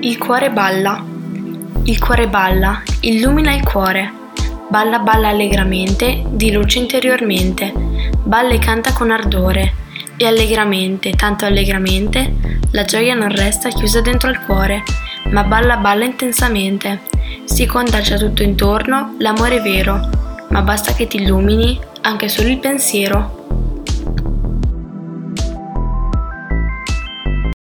Il cuore balla. Il cuore balla, illumina il cuore. Balla balla allegramente, di luce interiormente. Balla e canta con ardore. E allegramente, tanto allegramente, la gioia non resta chiusa dentro al cuore, ma balla balla intensamente. Si contagia tutto intorno l'amore vero, ma basta che ti illumini anche solo il pensiero.